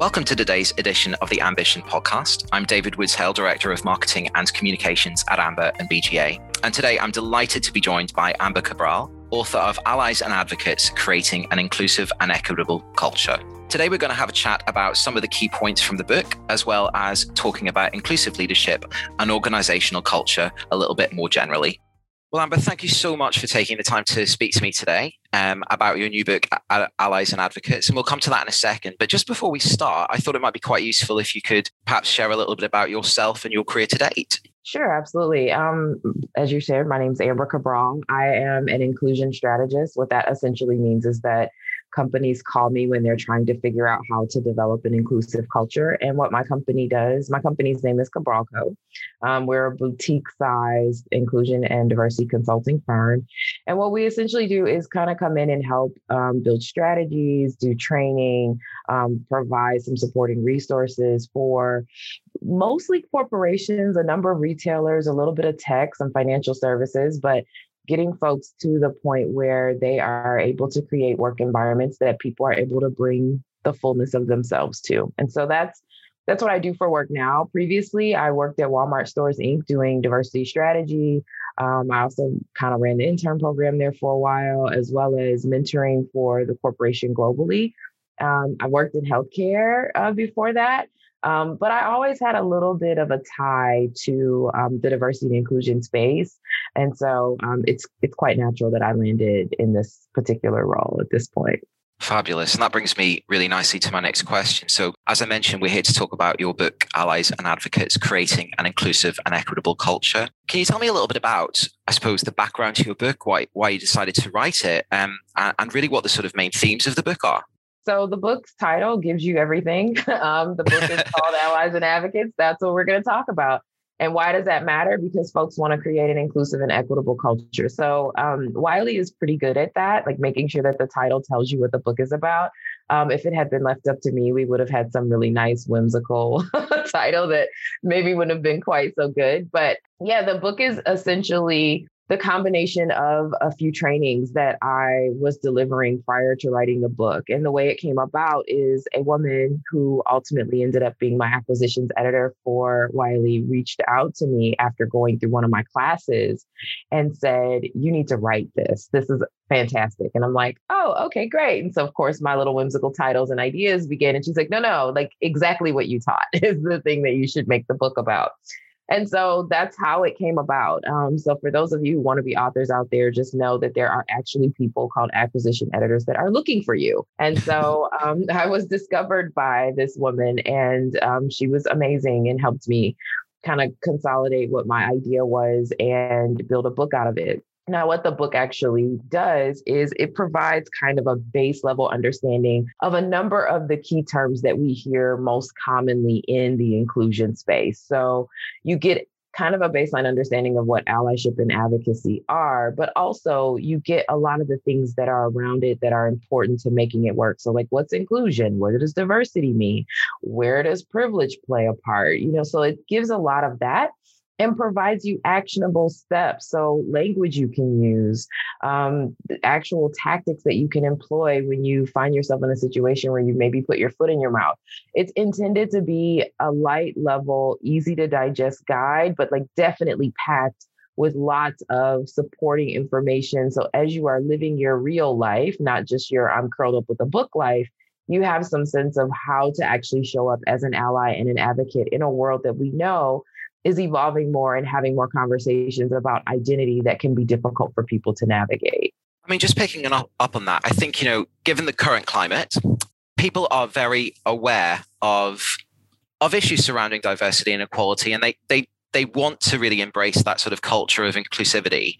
Welcome to today's edition of the Ambition podcast. I'm David Woodshale, Director of Marketing and Communications at Amber and BGA. And today I'm delighted to be joined by Amber Cabral, author of Allies and Advocates Creating an Inclusive and Equitable Culture. Today, we're going to have a chat about some of the key points from the book, as well as talking about inclusive leadership and organizational culture a little bit more generally. Well, Amber, thank you so much for taking the time to speak to me today um, about your new book, Allies and Advocates. And we'll come to that in a second. But just before we start, I thought it might be quite useful if you could perhaps share a little bit about yourself and your career to date. Sure, absolutely. Um, as you shared, my name is Amber Cabral. I am an inclusion strategist. What that essentially means is that companies call me when they're trying to figure out how to develop an inclusive culture. And what my company does, my company's name is Cabral Co. Um, we're a boutique sized inclusion and diversity consulting firm. And what we essentially do is kind of come in and help um, build strategies, do training, um, provide some supporting resources for mostly corporations, a number of retailers, a little bit of tech, some financial services, but getting folks to the point where they are able to create work environments that people are able to bring the fullness of themselves to. And so that's that's what I do for work now. Previously, I worked at Walmart Stores Inc. doing diversity strategy. Um, I also kind of ran the intern program there for a while, as well as mentoring for the corporation globally. Um, I worked in healthcare uh, before that. Um, but I always had a little bit of a tie to um, the diversity and inclusion space, and so um, it's it's quite natural that I landed in this particular role at this point. Fabulous. And that brings me really nicely to my next question. So, as I mentioned, we're here to talk about your book, Allies and Advocates Creating an Inclusive and Equitable Culture. Can you tell me a little bit about, I suppose, the background to your book, why, why you decided to write it, um, and really what the sort of main themes of the book are? So the book's title gives you everything. Um, the book is called Allies and Advocates. That's what we're going to talk about. And why does that matter? Because folks want to create an inclusive and equitable culture. So um, Wiley is pretty good at that, like making sure that the title tells you what the book is about. Um, if it had been left up to me, we would have had some really nice, whimsical title that maybe wouldn't have been quite so good. But yeah, the book is essentially the combination of a few trainings that I was delivering prior to writing the book. And the way it came about is a woman who ultimately ended up being my acquisitions editor for Wiley reached out to me after going through one of my classes and said, You need to write this. This is fantastic. And I'm like, Oh, okay, great. And so, of course, my little whimsical titles and ideas began. And she's like, No, no, like exactly what you taught is the thing that you should make the book about. And so that's how it came about. Um, so for those of you who want to be authors out there, just know that there are actually people called acquisition editors that are looking for you. And so um, I was discovered by this woman, and um, she was amazing and helped me kind of consolidate what my idea was and build a book out of it. Now, what the book actually does is it provides kind of a base level understanding of a number of the key terms that we hear most commonly in the inclusion space. So you get kind of a baseline understanding of what allyship and advocacy are, but also you get a lot of the things that are around it that are important to making it work. So, like, what's inclusion? What does diversity mean? Where does privilege play a part? You know, so it gives a lot of that and provides you actionable steps. So, language you can use, um, actual tactics that you can employ when you find yourself in a situation where you maybe put your foot in your mouth. It's intended to be a light level, easy to digest guide, but like definitely packed with lots of supporting information. So, as you are living your real life, not just your I'm curled up with a book life, you have some sense of how to actually show up as an ally and an advocate in a world that we know is evolving more and having more conversations about identity that can be difficult for people to navigate. I mean, just picking up on that, I think, you know, given the current climate, people are very aware of of issues surrounding diversity and equality and they they they want to really embrace that sort of culture of inclusivity.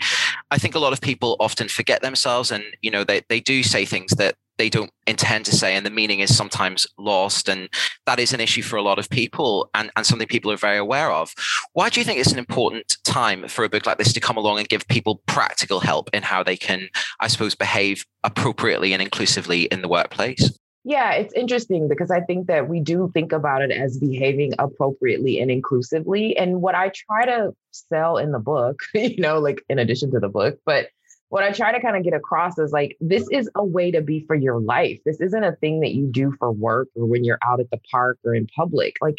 I think a lot of people often forget themselves and you know they, they do say things that they don't intend to say and the meaning is sometimes lost and that is an issue for a lot of people and, and something people are very aware of why do you think it's an important time for a book like this to come along and give people practical help in how they can i suppose behave appropriately and inclusively in the workplace yeah, it's interesting because I think that we do think about it as behaving appropriately and inclusively. And what I try to sell in the book, you know, like in addition to the book, but what I try to kind of get across is like, this is a way to be for your life. This isn't a thing that you do for work or when you're out at the park or in public. Like,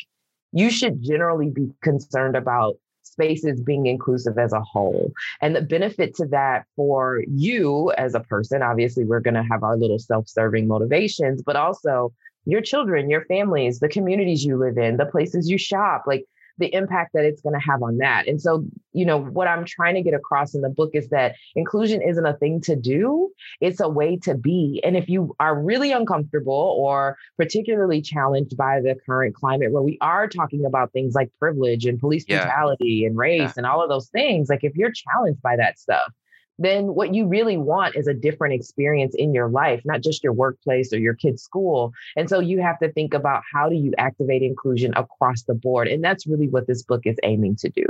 you should generally be concerned about spaces being inclusive as a whole. And the benefit to that for you as a person, obviously, we're going to have our little self serving motivations, but also your children, your families, the communities you live in, the places you shop. Like, the impact that it's going to have on that. And so, you know, what I'm trying to get across in the book is that inclusion isn't a thing to do, it's a way to be. And if you are really uncomfortable or particularly challenged by the current climate where we are talking about things like privilege and police yeah. brutality and race yeah. and all of those things, like if you're challenged by that stuff, then what you really want is a different experience in your life, not just your workplace or your kid's school. And so you have to think about how do you activate inclusion across the board. And that's really what this book is aiming to do.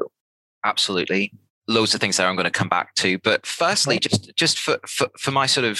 Absolutely. Loads of things there I'm going to come back to. But firstly, just just for, for, for my sort of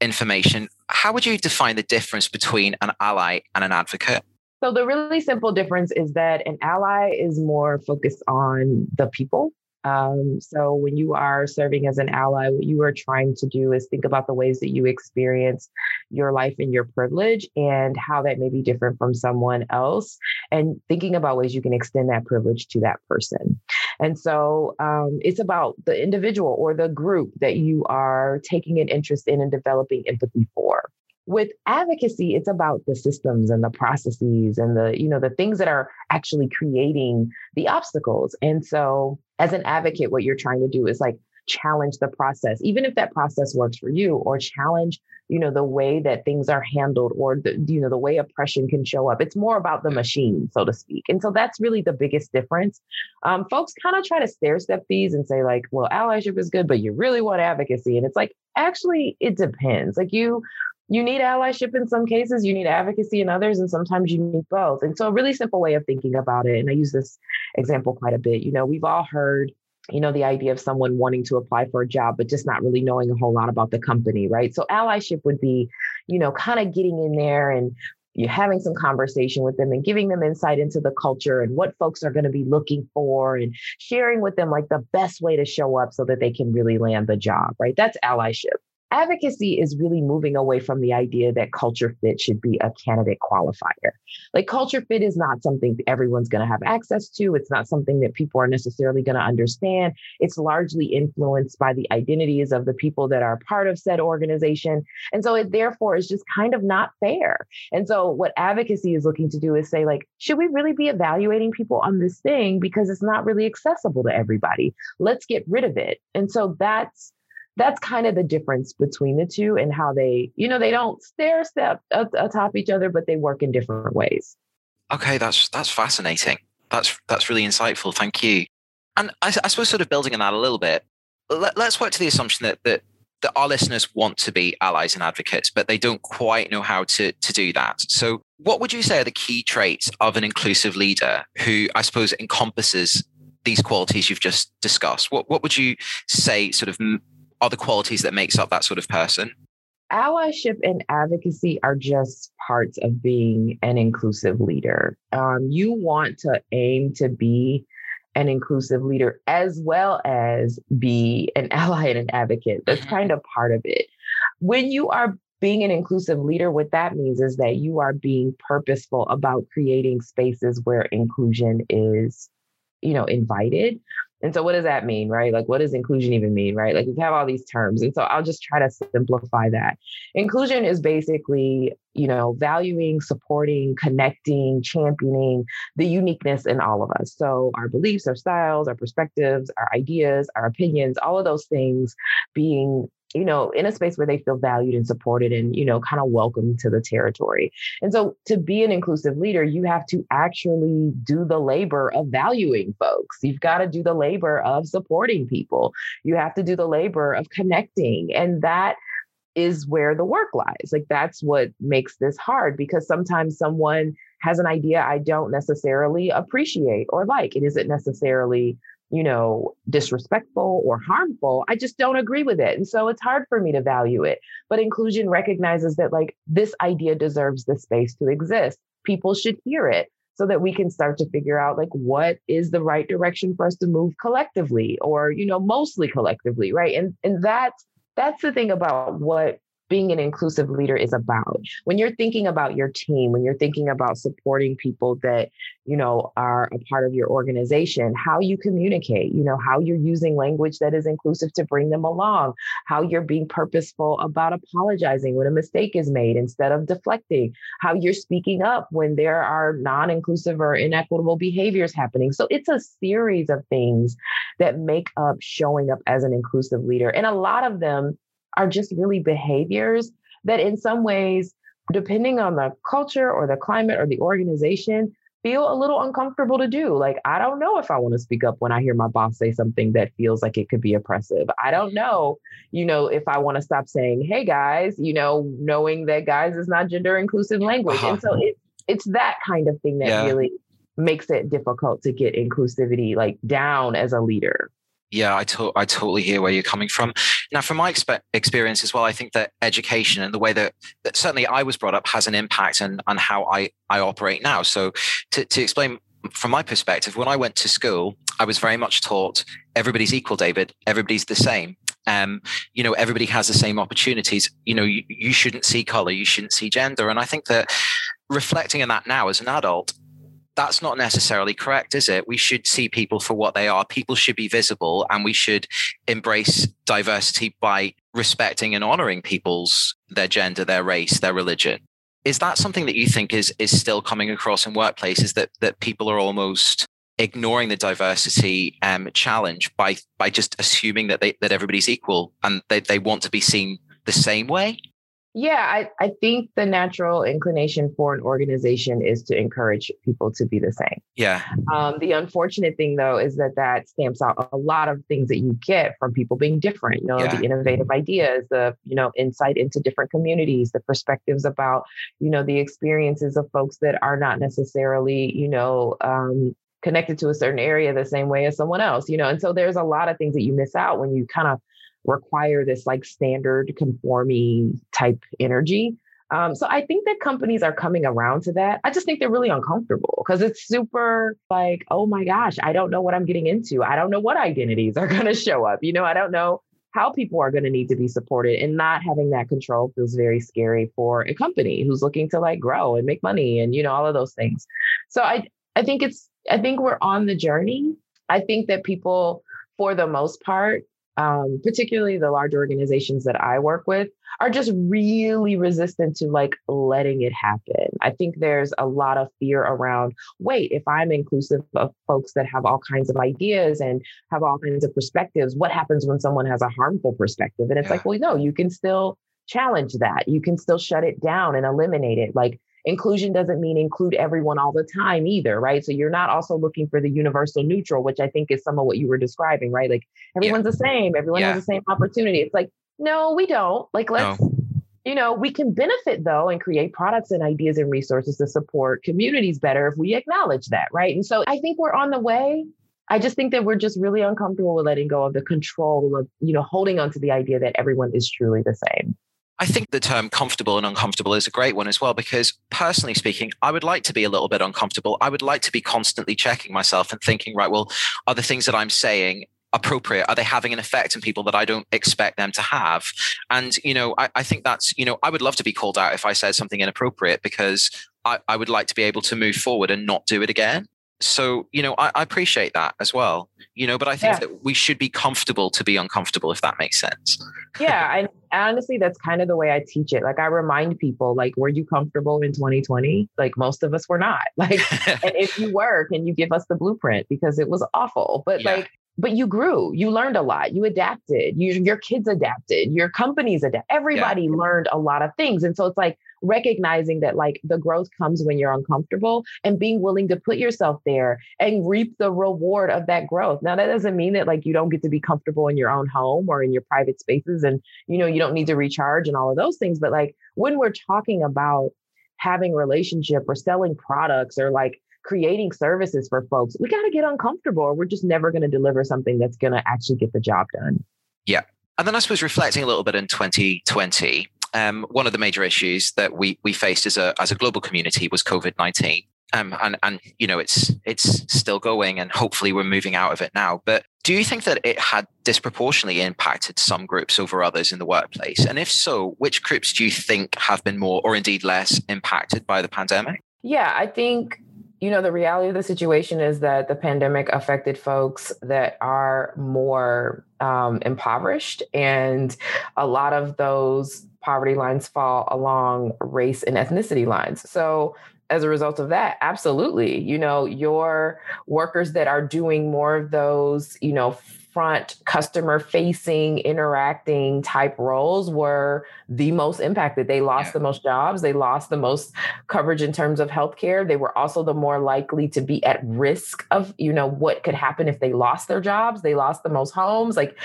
information, how would you define the difference between an ally and an advocate? So the really simple difference is that an ally is more focused on the people um, so when you are serving as an ally, what you are trying to do is think about the ways that you experience your life and your privilege and how that may be different from someone else, and thinking about ways you can extend that privilege to that person. And so um, it's about the individual or the group that you are taking an interest in and developing empathy for with advocacy it's about the systems and the processes and the you know the things that are actually creating the obstacles. And so as an advocate what you're trying to do is like challenge the process even if that process works for you or challenge you know the way that things are handled or the you know the way oppression can show up. It's more about the machine so to speak. And so that's really the biggest difference. Um, folks kind of try to stair step these and say like well allyship is good but you really want advocacy. And it's like actually it depends. Like you you need allyship in some cases, you need advocacy in others, and sometimes you need both. And so, a really simple way of thinking about it, and I use this example quite a bit, you know, we've all heard you know the idea of someone wanting to apply for a job but just not really knowing a whole lot about the company right? So allyship would be you know kind of getting in there and you having some conversation with them and giving them insight into the culture and what folks are going to be looking for and sharing with them like the best way to show up so that they can really land the job right? That's allyship advocacy is really moving away from the idea that culture fit should be a candidate qualifier. Like culture fit is not something everyone's going to have access to. It's not something that people are necessarily going to understand. It's largely influenced by the identities of the people that are part of said organization. And so it therefore is just kind of not fair. And so what advocacy is looking to do is say like, should we really be evaluating people on this thing because it's not really accessible to everybody? Let's get rid of it. And so that's that's kind of the difference between the two and how they, you know, they don't stair step atop each other, but they work in different ways. Okay, that's that's fascinating. That's that's really insightful. Thank you. And I, I suppose, sort of building on that a little bit, let, us work to the assumption that that that our listeners want to be allies and advocates, but they don't quite know how to to do that. So, what would you say are the key traits of an inclusive leader who, I suppose, encompasses these qualities you've just discussed? What what would you say, sort of are the qualities that makes up that sort of person? Allyship and advocacy are just parts of being an inclusive leader. Um, you want to aim to be an inclusive leader as well as be an ally and an advocate. That's mm-hmm. kind of part of it. When you are being an inclusive leader, what that means is that you are being purposeful about creating spaces where inclusion is, you know, invited, and so, what does that mean, right? Like, what does inclusion even mean, right? Like, we have all these terms. And so, I'll just try to simplify that. Inclusion is basically, you know, valuing, supporting, connecting, championing the uniqueness in all of us. So, our beliefs, our styles, our perspectives, our ideas, our opinions, all of those things being you know, in a space where they feel valued and supported and, you know, kind of welcome to the territory. And so to be an inclusive leader, you have to actually do the labor of valuing folks. You've got to do the labor of supporting people. You have to do the labor of connecting. And that is where the work lies. Like that's what makes this hard because sometimes someone has an idea I don't necessarily appreciate or like. It isn't necessarily you know, disrespectful or harmful. I just don't agree with it. And so it's hard for me to value it. But inclusion recognizes that, like, this idea deserves the space to exist. People should hear it. so that we can start to figure out like what is the right direction for us to move collectively or you know mostly collectively right and and that's that's the thing about what being an inclusive leader is about. When you're thinking about your team, when you're thinking about supporting people that, you know, are a part of your organization, how you communicate, you know, how you're using language that is inclusive to bring them along, how you're being purposeful about apologizing when a mistake is made instead of deflecting, how you're speaking up when there are non-inclusive or inequitable behaviors happening. So it's a series of things that make up showing up as an inclusive leader. And a lot of them are just really behaviors that, in some ways, depending on the culture or the climate or the organization, feel a little uncomfortable to do. Like, I don't know if I want to speak up when I hear my boss say something that feels like it could be oppressive. I don't know, you know, if I want to stop saying, hey guys, you know, knowing that guys is not gender inclusive language. Uh-huh. And so it, it's that kind of thing that yeah. really makes it difficult to get inclusivity like down as a leader. Yeah, I, to- I totally hear where you're coming from. Now, from my expe- experience as well, I think that education and the way that, that certainly I was brought up has an impact on, on how I, I operate now. So, to, to explain from my perspective, when I went to school, I was very much taught everybody's equal, David, everybody's the same. Um, you know, everybody has the same opportunities. You know, you, you shouldn't see color, you shouldn't see gender. And I think that reflecting on that now as an adult, that's not necessarily correct, is it? We should see people for what they are. People should be visible and we should embrace diversity by respecting and honoring people's their gender, their race, their religion. Is that something that you think is is still coming across in workplaces that that people are almost ignoring the diversity um, challenge by by just assuming that they that everybody's equal and they, they want to be seen the same way? Yeah, I, I think the natural inclination for an organization is to encourage people to be the same. Yeah. Um, the unfortunate thing, though, is that that stamps out a lot of things that you get from people being different. You know, yeah. the innovative ideas, the you know insight into different communities, the perspectives about you know the experiences of folks that are not necessarily you know um, connected to a certain area the same way as someone else. You know, and so there's a lot of things that you miss out when you kind of require this like standard conforming type energy. Um, so I think that companies are coming around to that. I just think they're really uncomfortable because it's super like, oh my gosh, I don't know what I'm getting into. I don't know what identities are going to show up. You know, I don't know how people are going to need to be supported and not having that control feels very scary for a company who's looking to like grow and make money and you know all of those things so i i think it's i think we're on the journey i think that people for the most part um, particularly the large organizations that I work with, are just really resistant to like letting it happen. I think there's a lot of fear around wait, if I'm inclusive of folks that have all kinds of ideas and have all kinds of perspectives, what happens when someone has a harmful perspective? And it's yeah. like, well, no, you can still challenge that. You can still shut it down and eliminate it. Like inclusion doesn't mean include everyone all the time either, right? So you're not also looking for the universal neutral, which I think is some of what you were describing, right? Like everyone's yeah. the same, everyone yeah. has the same opportunity. It's like, no, we don't. Like, let's, no. you know, we can benefit though and create products and ideas and resources to support communities better if we acknowledge that, right? And so I think we're on the way. I just think that we're just really uncomfortable with letting go of the control of, you know, holding on to the idea that everyone is truly the same. I think the term comfortable and uncomfortable is a great one as well, because personally speaking, I would like to be a little bit uncomfortable. I would like to be constantly checking myself and thinking, right, well, are the things that I'm saying appropriate? Are they having an effect on people that I don't expect them to have? And, you know, I, I think that's, you know, I would love to be called out if I said something inappropriate because I, I would like to be able to move forward and not do it again so you know I, I, appreciate that as well you know but i think yeah. that we should be comfortable to be uncomfortable if that makes sense yeah and honestly that's kind of the way i teach it like i remind people like were you comfortable in 2020 like most of us were not like and if you were can you give us the blueprint because it was awful but yeah. like but you grew you learned a lot you adapted you, your kids adapted your companies adapted everybody yeah. learned a lot of things and so it's like recognizing that like the growth comes when you're uncomfortable and being willing to put yourself there and reap the reward of that growth now that doesn't mean that like you don't get to be comfortable in your own home or in your private spaces and you know you don't need to recharge and all of those things but like when we're talking about having relationship or selling products or like creating services for folks, we got to get uncomfortable or we're just never going to deliver something that's going to actually get the job done. Yeah. And then I suppose reflecting a little bit in 2020, um, one of the major issues that we, we faced as a, as a global community was COVID 19. Um, and and you know it's it's still going, and hopefully we're moving out of it now. But do you think that it had disproportionately impacted some groups over others in the workplace? And if so, which groups do you think have been more, or indeed less, impacted by the pandemic? Yeah, I think you know the reality of the situation is that the pandemic affected folks that are more um, impoverished and a lot of those poverty lines fall along race and ethnicity lines. So as a result of that absolutely you know your workers that are doing more of those you know front customer facing interacting type roles were the most impacted. They lost yeah. the most jobs. They lost the most coverage in terms of healthcare. They were also the more likely to be at risk of you know what could happen if they lost their jobs they lost the most homes. Like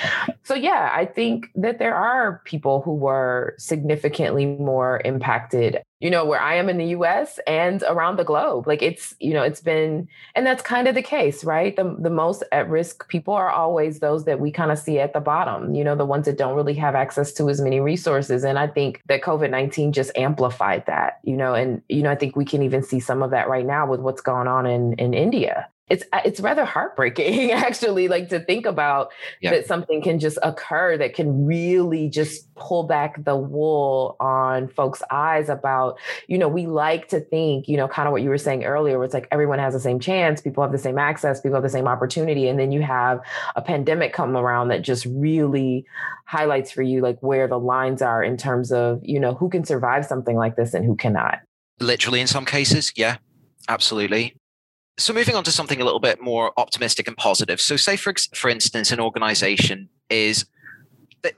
so yeah i think that there are people who were significantly more impacted you know, where I am in the US and around the globe. Like it's, you know, it's been, and that's kind of the case, right? The, the most at risk people are always those that we kind of see at the bottom, you know, the ones that don't really have access to as many resources. And I think that COVID 19 just amplified that, you know, and, you know, I think we can even see some of that right now with what's going on in, in India it's uh, it's rather heartbreaking actually like to think about yeah. that something can just occur that can really just pull back the wool on folks eyes about you know we like to think you know kind of what you were saying earlier where it's like everyone has the same chance people have the same access people have the same opportunity and then you have a pandemic come around that just really highlights for you like where the lines are in terms of you know who can survive something like this and who cannot literally in some cases yeah absolutely so moving on to something a little bit more optimistic and positive. So say for for instance, an organization is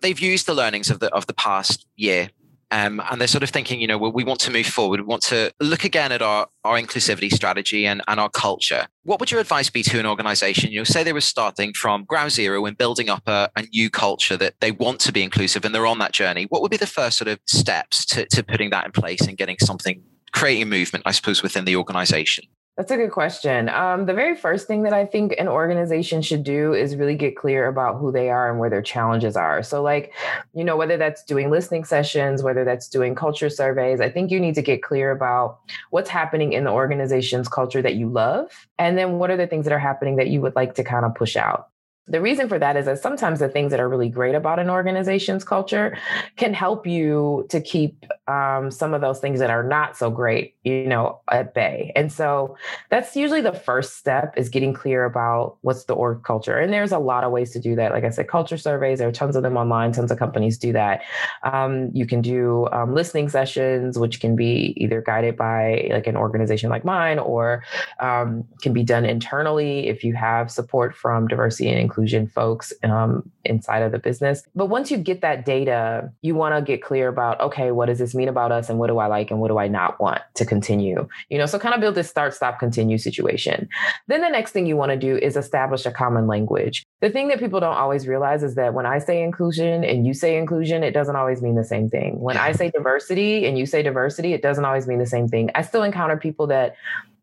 they've used the learnings of the of the past year. Um, and they're sort of thinking, you know, well, we want to move forward. We want to look again at our, our inclusivity strategy and, and our culture. What would your advice be to an organization? You know, say they were starting from ground zero and building up a, a new culture that they want to be inclusive and they're on that journey. What would be the first sort of steps to, to putting that in place and getting something, creating movement, I suppose, within the organization? That's a good question. Um, the very first thing that I think an organization should do is really get clear about who they are and where their challenges are. So, like, you know, whether that's doing listening sessions, whether that's doing culture surveys, I think you need to get clear about what's happening in the organization's culture that you love. And then what are the things that are happening that you would like to kind of push out. The reason for that is that sometimes the things that are really great about an organization's culture can help you to keep um, some of those things that are not so great, you know, at bay. And so that's usually the first step is getting clear about what's the org culture. And there's a lot of ways to do that. Like I said, culture surveys, there are tons of them online, tons of companies do that. Um, you can do um, listening sessions, which can be either guided by like an organization like mine or um, can be done internally if you have support from diversity and inclusion folks um, inside of the business. But once you get that data, you want to get clear about, okay, what does this mean about us and what do I like and what do I not want to continue? You know, so kind of build this start, stop, continue situation. Then the next thing you want to do is establish a common language. The thing that people don't always realize is that when I say inclusion and you say inclusion, it doesn't always mean the same thing. When I say diversity and you say diversity, it doesn't always mean the same thing. I still encounter people that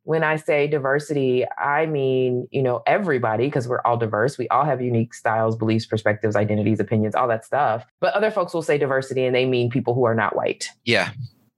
when I say diversity, I mean, you know, everybody, because we're all diverse. We all have unique styles, beliefs, perspectives, identities, opinions, all that stuff. But other folks will say diversity and they mean people who are not white. Yeah.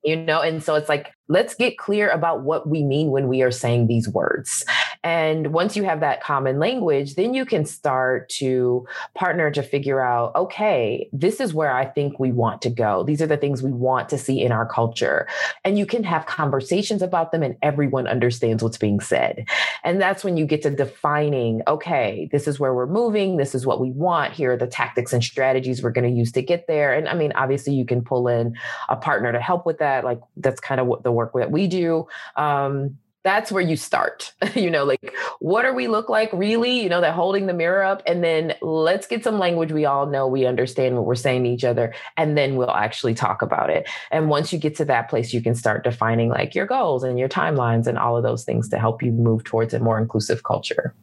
You know, and so it's like let's get clear about what we mean when we are saying these words. And once you have that common language, then you can start to partner to figure out okay, this is where I think we want to go. These are the things we want to see in our culture. And you can have conversations about them, and everyone understands what's being said. And that's when you get to defining okay, this is where we're moving. This is what we want. Here are the tactics and strategies we're going to use to get there. And I mean, obviously, you can pull in a partner to help with that. Like, that's kind of what the work that we do um, that's where you start. You know like what do we look like really? You know that holding the mirror up and then let's get some language we all know we understand what we're saying to each other and then we'll actually talk about it. And once you get to that place you can start defining like your goals and your timelines and all of those things to help you move towards a more inclusive culture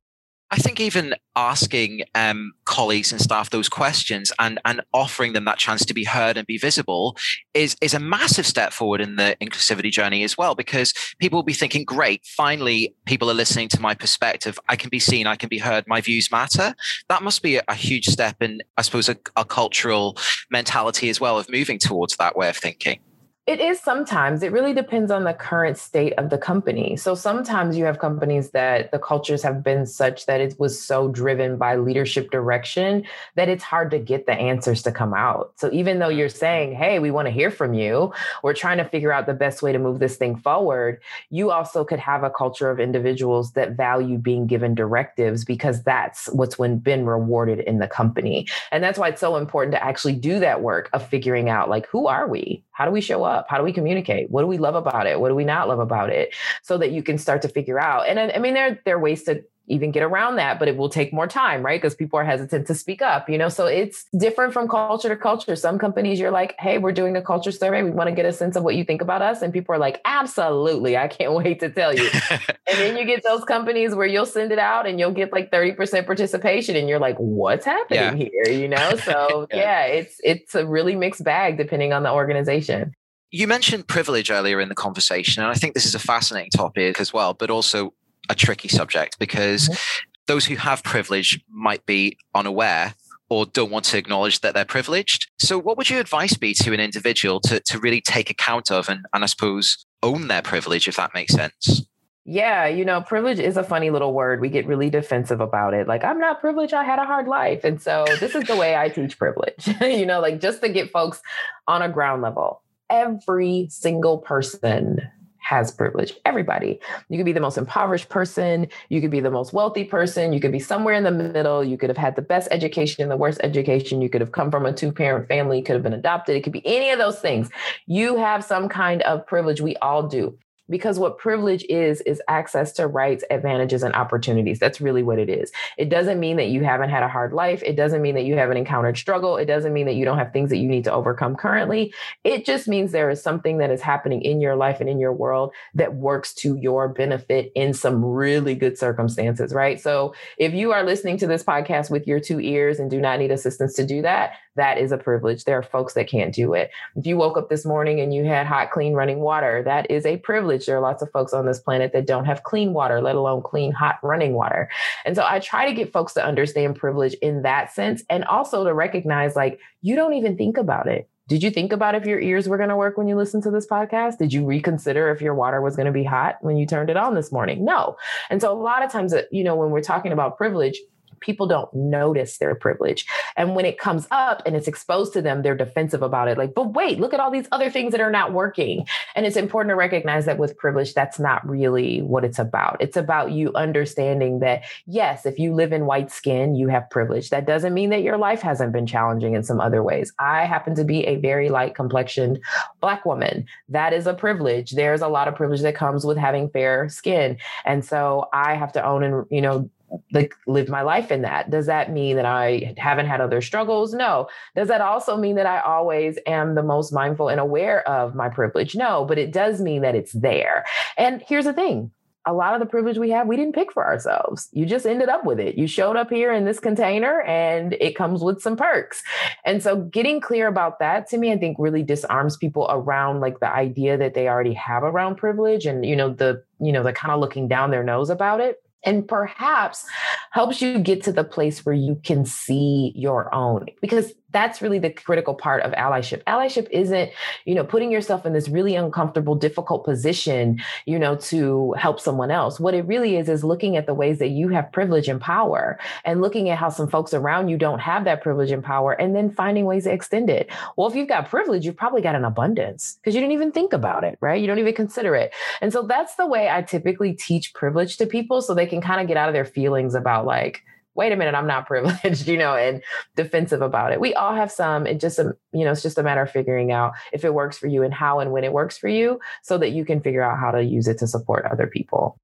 I think even asking um, colleagues and staff those questions and, and offering them that chance to be heard and be visible is, is a massive step forward in the inclusivity journey as well, because people will be thinking, great, finally, people are listening to my perspective. I can be seen, I can be heard, my views matter. That must be a, a huge step in, I suppose, a, a cultural mentality as well of moving towards that way of thinking. It is sometimes. It really depends on the current state of the company. So sometimes you have companies that the cultures have been such that it was so driven by leadership direction that it's hard to get the answers to come out. So even though you're mm-hmm. saying, hey, we want to hear from you, we're trying to figure out the best way to move this thing forward, you also could have a culture of individuals that value being given directives because that's what's been rewarded in the company. And that's why it's so important to actually do that work of figuring out like, who are we? How do we show up? How do we communicate? What do we love about it? What do we not love about it? So that you can start to figure out. And I mean, there, there are ways to even get around that, but it will take more time, right? Because people are hesitant to speak up, you know? So it's different from culture to culture. Some companies, you're like, hey, we're doing a culture survey. We want to get a sense of what you think about us. And people are like, absolutely. I can't wait to tell you. and then you get those companies where you'll send it out and you'll get like 30% participation. And you're like, what's happening yeah. here? You know? So yeah. yeah, it's it's a really mixed bag depending on the organization. You mentioned privilege earlier in the conversation, and I think this is a fascinating topic as well, but also a tricky subject because mm-hmm. those who have privilege might be unaware or don't want to acknowledge that they're privileged. So, what would your advice be to an individual to, to really take account of and, and I suppose own their privilege, if that makes sense? Yeah, you know, privilege is a funny little word. We get really defensive about it. Like, I'm not privileged. I had a hard life. And so, this is the way I teach privilege, you know, like just to get folks on a ground level. Every single person has privilege. Everybody. You could be the most impoverished person. You could be the most wealthy person. You could be somewhere in the middle. You could have had the best education, and the worst education. You could have come from a two parent family, could have been adopted. It could be any of those things. You have some kind of privilege. We all do because what privilege is is access to rights advantages and opportunities. That's really what it is. It doesn't mean that you haven't had a hard life. It doesn't mean that you haven't encountered struggle. It doesn't mean that you don't have things that you need to overcome currently. It just means there is something that is happening in your life and in your world that works to your benefit in some really good circumstances right? So if you are listening to this podcast with your two ears and do not need assistance to do that that is a privilege there are folks that can't do it if you woke up this morning and you had hot clean running water that is a privilege. There are lots of folks on this planet that don't have clean water, let alone clean, hot running water. And so I try to get folks to understand privilege in that sense and also to recognize like, you don't even think about it. Did you think about if your ears were going to work when you listen to this podcast? Did you reconsider if your water was going to be hot when you turned it on this morning? No. And so a lot of times, uh, you know, when we're talking about privilege, people don't notice their privilege. And when it comes up and it's exposed to them, they're defensive about it. Like, but wait, look at all these other things that are not working. And it's important to recognize that with privilege, that's not really what it's about. It's about you understanding that, yes, if you live in white skin, you have privilege. That doesn't mean that your life hasn't been challenging in some other ways. I happen to be a very light complexioned Black woman. That is a privilege. There's a lot of privilege that comes with having fair skin. And so I have to own and, you know, like live my life in that. Does that mean that I haven't had other struggles? No. Does that also mean that I always am the most mindful and aware of my privilege? No, but it does mean that it's there. And here's the thing a lot of the privilege we have, we didn't pick for ourselves. You just ended up with it. You showed up here in this container and it comes with some perks. And so getting clear about that to me, I think really disarms people around like the idea that they already have around privilege and, you know, the, you know, the kind of looking down their nose about it and perhaps helps you get to the place where you can see your own because that's really the critical part of allyship. Allyship isn't, you know, putting yourself in this really uncomfortable, difficult position, you know, to help someone else. What it really is, is looking at the ways that you have privilege and power and looking at how some folks around you don't have that privilege and power and then finding ways to extend it. Well, if you've got privilege, you've probably got an abundance because you didn't even think about it, right? You don't even consider it. And so that's the way I typically teach privilege to people so they can kind of get out of their feelings about like, wait a minute, I'm not privileged, you know, and defensive about it. We all have some. It just, um, you know, it's just a matter of figuring out if it works for you and how and when it works for you so that you can figure out how to use it to support other people.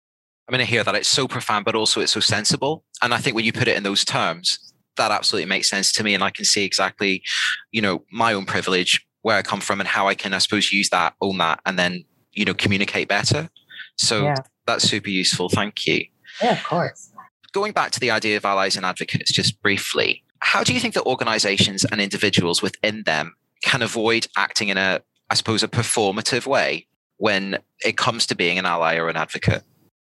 I'm going to hear that it's so profound, but also it's so sensible. And I think when you put it in those terms, that absolutely makes sense to me. And I can see exactly, you know, my own privilege, where I come from and how I can, I suppose, use that, own that, and then, you know, communicate better. So yeah. that's super useful. Thank you. Yeah, of course going back to the idea of allies and advocates just briefly, how do you think that organizations and individuals within them can avoid acting in a, I suppose, a performative way when it comes to being an ally or an advocate?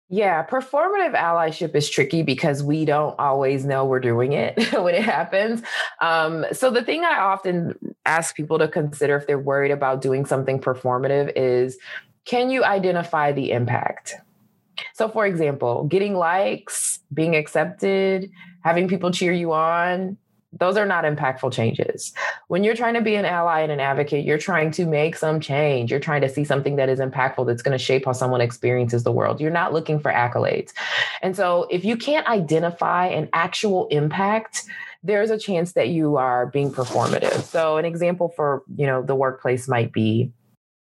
Yeah, performative allyship is tricky because we don't always know we're doing it when it happens. Um, so the thing I often ask people to consider if they're worried about doing something performative is can you identify the impact? So, for example, getting likes, being accepted, having people cheer you on, those are not impactful changes. When you're trying to be an ally and an advocate, you're trying to make some change. You're trying to see something that is impactful that's going to shape how someone experiences the world. You're not looking for accolades. And so if you can't identify an actual impact, there's a chance that you are being performative. So an example for, you know, the workplace might be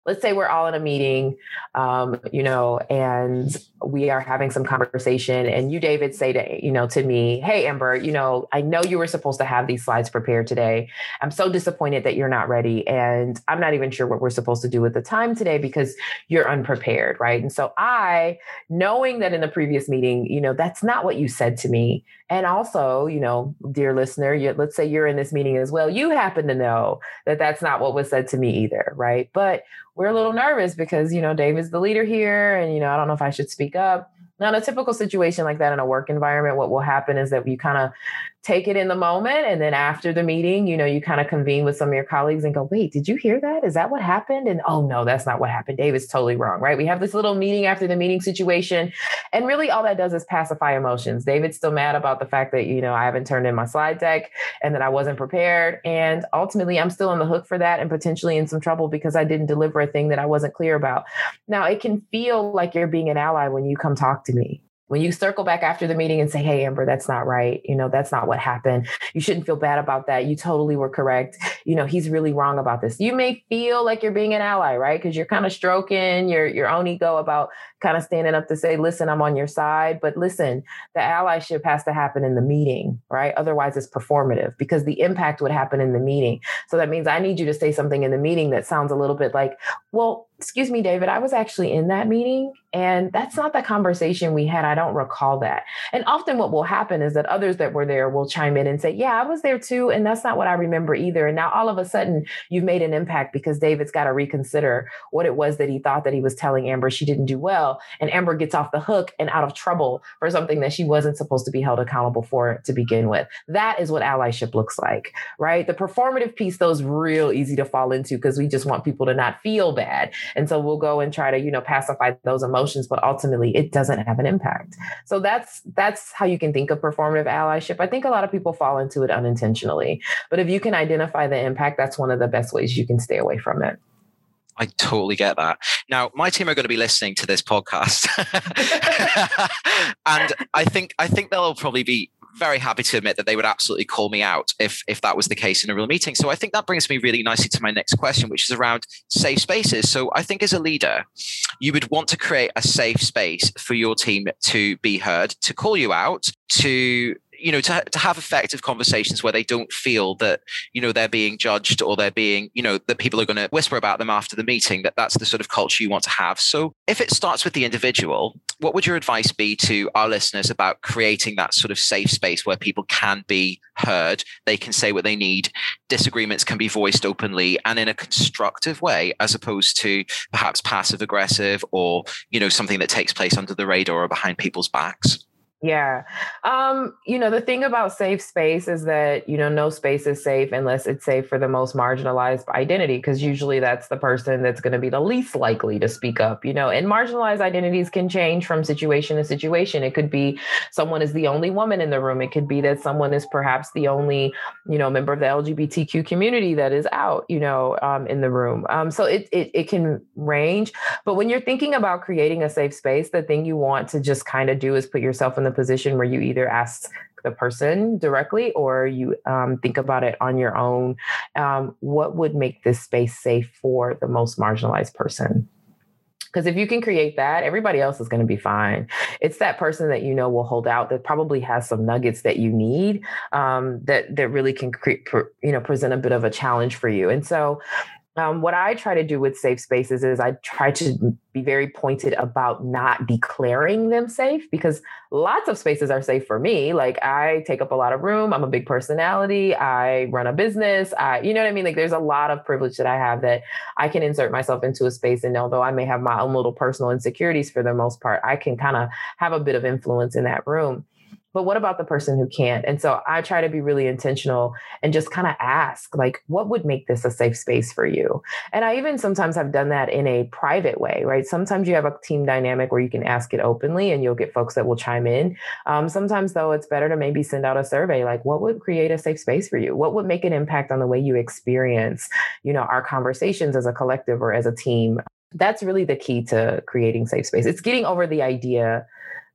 let's say we're all in a meeting, um, you know, and we are having some conversation and you david say to you know to me hey amber you know i know you were supposed to have these slides prepared today. I'm so disappointed that you're not ready and i'm not even sure what we're supposed to do with the time today because you're unprepared right? And so i knowing that in the previous meeting you know that's not what you said to me. And also you know dear listener let's say you're in this meeting as well you happen to know that that's not what was said to me either right? But we're a little nervous because you know david's the leader here and you know i don't know if i should speak up. Now, in a typical situation like that in a work environment, what will happen is that you kind of take it in the moment. And then after the meeting, you know, you kind of convene with some of your colleagues and go, wait, did you hear that? Is that what happened? And oh, no, that's not what happened. David's totally wrong, right? We have this little meeting after the meeting situation. And really, all that does is pacify emotions. David's still mad about the fact that, you know, I haven't turned in my slide deck and that I wasn't prepared. And ultimately, I'm still on the hook for that and potentially in some trouble because I didn't deliver a thing that I wasn't clear about. Now, it can feel like you're being an ally when you come talk to me when you circle back after the meeting and say, Hey, Amber, that's not right. You know, that's not what happened. You shouldn't feel bad about that. You totally were correct. You know, he's really wrong about this. You may feel like you're being an ally, right? Because you're kind of stroking your, your own ego about kind of standing up to say, listen, I'm on your side. But listen, the allyship has to happen in the meeting, right? Otherwise, it's performative because the impact would happen in the meeting. So that means I need you to say something in the meeting that sounds a little bit like, well, excuse me, David, I was actually in that meeting and that's not the conversation we had. I don't recall that. And often what will happen is that others that were there will chime in and say, yeah, I was there too. And that's not what I remember either. And now all of a sudden you've made an impact because David's got to reconsider what it was that he thought that he was telling Amber she didn't do well. And Amber gets off the hook and out of trouble for something that she wasn't supposed to be held accountable for to begin with. That is what allyship looks like, right? The performative piece, though, is real easy to fall into because we just want people to not feel bad and so we'll go and try to, you know, pacify those emotions, but ultimately it doesn't have an impact. So that's that's how you can think of performative allyship. I think a lot of people fall into it unintentionally. But if you can identify the impact, that's one of the best ways you can stay away from it. I totally get that. Now, my team are going to be listening to this podcast, and I think I think they'll probably be very happy to admit that they would absolutely call me out if if that was the case in a real meeting. So I think that brings me really nicely to my next question, which is around safe spaces. So I think as a leader, you would want to create a safe space for your team to be heard, to call you out, to you know to, to have effective conversations where they don't feel that you know they're being judged or they're being you know that people are going to whisper about them after the meeting that that's the sort of culture you want to have so if it starts with the individual what would your advice be to our listeners about creating that sort of safe space where people can be heard? They can say what they need. Disagreements can be voiced openly and in a constructive way as opposed to perhaps passive aggressive or you know something that takes place under the radar or behind people's backs yeah. Um, you know, the thing about safe space is that, you know, no space is safe unless it's safe for the most marginalized identity, because usually that's the person that's going to be the least likely to speak up, you know, and marginalized identities can change from situation to situation. It could be someone is the only woman in the room. It could be that someone is perhaps the only, you know, member of the LGBTQ community that is out, you know, um, in the room. Um, so it, it, it can range. But when you're thinking about creating a safe space, the thing you want to just kind of do is put yourself in the the position where you either ask the person directly or you um, think about it on your own. Um, what would make this space safe for the most marginalized person? Because if you can create that, everybody else is going to be fine. It's that person that you know will hold out that probably has some nuggets that you need um, that that really can create, you know, present a bit of a challenge for you. And so, um, what I try to do with safe spaces is I try to be very pointed about not declaring them safe because lots of spaces are safe for me. Like I take up a lot of room. I'm a big personality. I run a business. I, you know what I mean? Like there's a lot of privilege that I have that I can insert myself into a space. And although I may have my own little personal insecurities for the most part, I can kind of have a bit of influence in that room. But what about the person who can't? And so I try to be really intentional and just kind of ask, like, what would make this a safe space for you? And I even sometimes have done that in a private way, right? Sometimes you have a team dynamic where you can ask it openly and you'll get folks that will chime in. Um, sometimes, though, it's better to maybe send out a survey like, what would create a safe space for you? What would make an impact on the way you experience, you know, our conversations as a collective or as a team? That's really the key to creating safe space. It's getting over the idea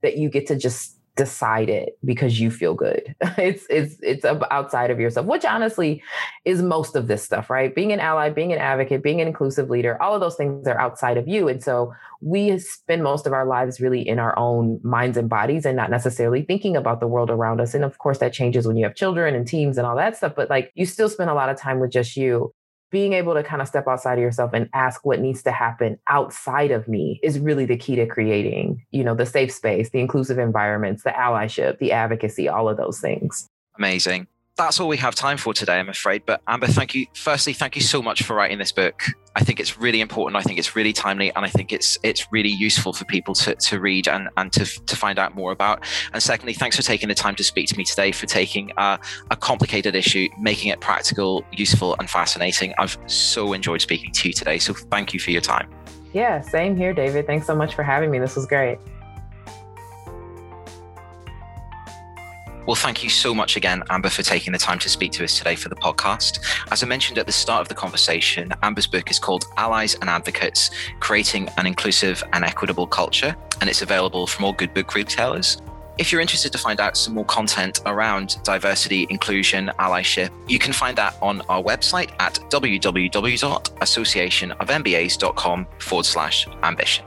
that you get to just decide it because you feel good. it's it's it's outside of yourself, which honestly is most of this stuff, right? Being an ally, being an advocate, being an inclusive leader, all of those things are outside of you. And so we spend most of our lives really in our own minds and bodies and not necessarily thinking about the world around us. And of course that changes when you have children and teams and all that stuff, but like you still spend a lot of time with just you being able to kind of step outside of yourself and ask what needs to happen outside of me is really the key to creating, you know, the safe space, the inclusive environments, the allyship, the advocacy, all of those things. Amazing that's all we have time for today, I'm afraid. But Amber, thank you. Firstly, thank you so much for writing this book. I think it's really important. I think it's really timely, and I think it's it's really useful for people to, to read and, and to, to find out more about. And secondly, thanks for taking the time to speak to me today, for taking a, a complicated issue, making it practical, useful, and fascinating. I've so enjoyed speaking to you today. So thank you for your time. Yeah, same here, David. Thanks so much for having me. This was great. Well, thank you so much again, Amber, for taking the time to speak to us today for the podcast. As I mentioned at the start of the conversation, Amber's book is called Allies and Advocates Creating an Inclusive and Equitable Culture, and it's available from all good book retailers. If you're interested to find out some more content around diversity, inclusion, allyship, you can find that on our website at www.associationofmbas.com forward slash ambition.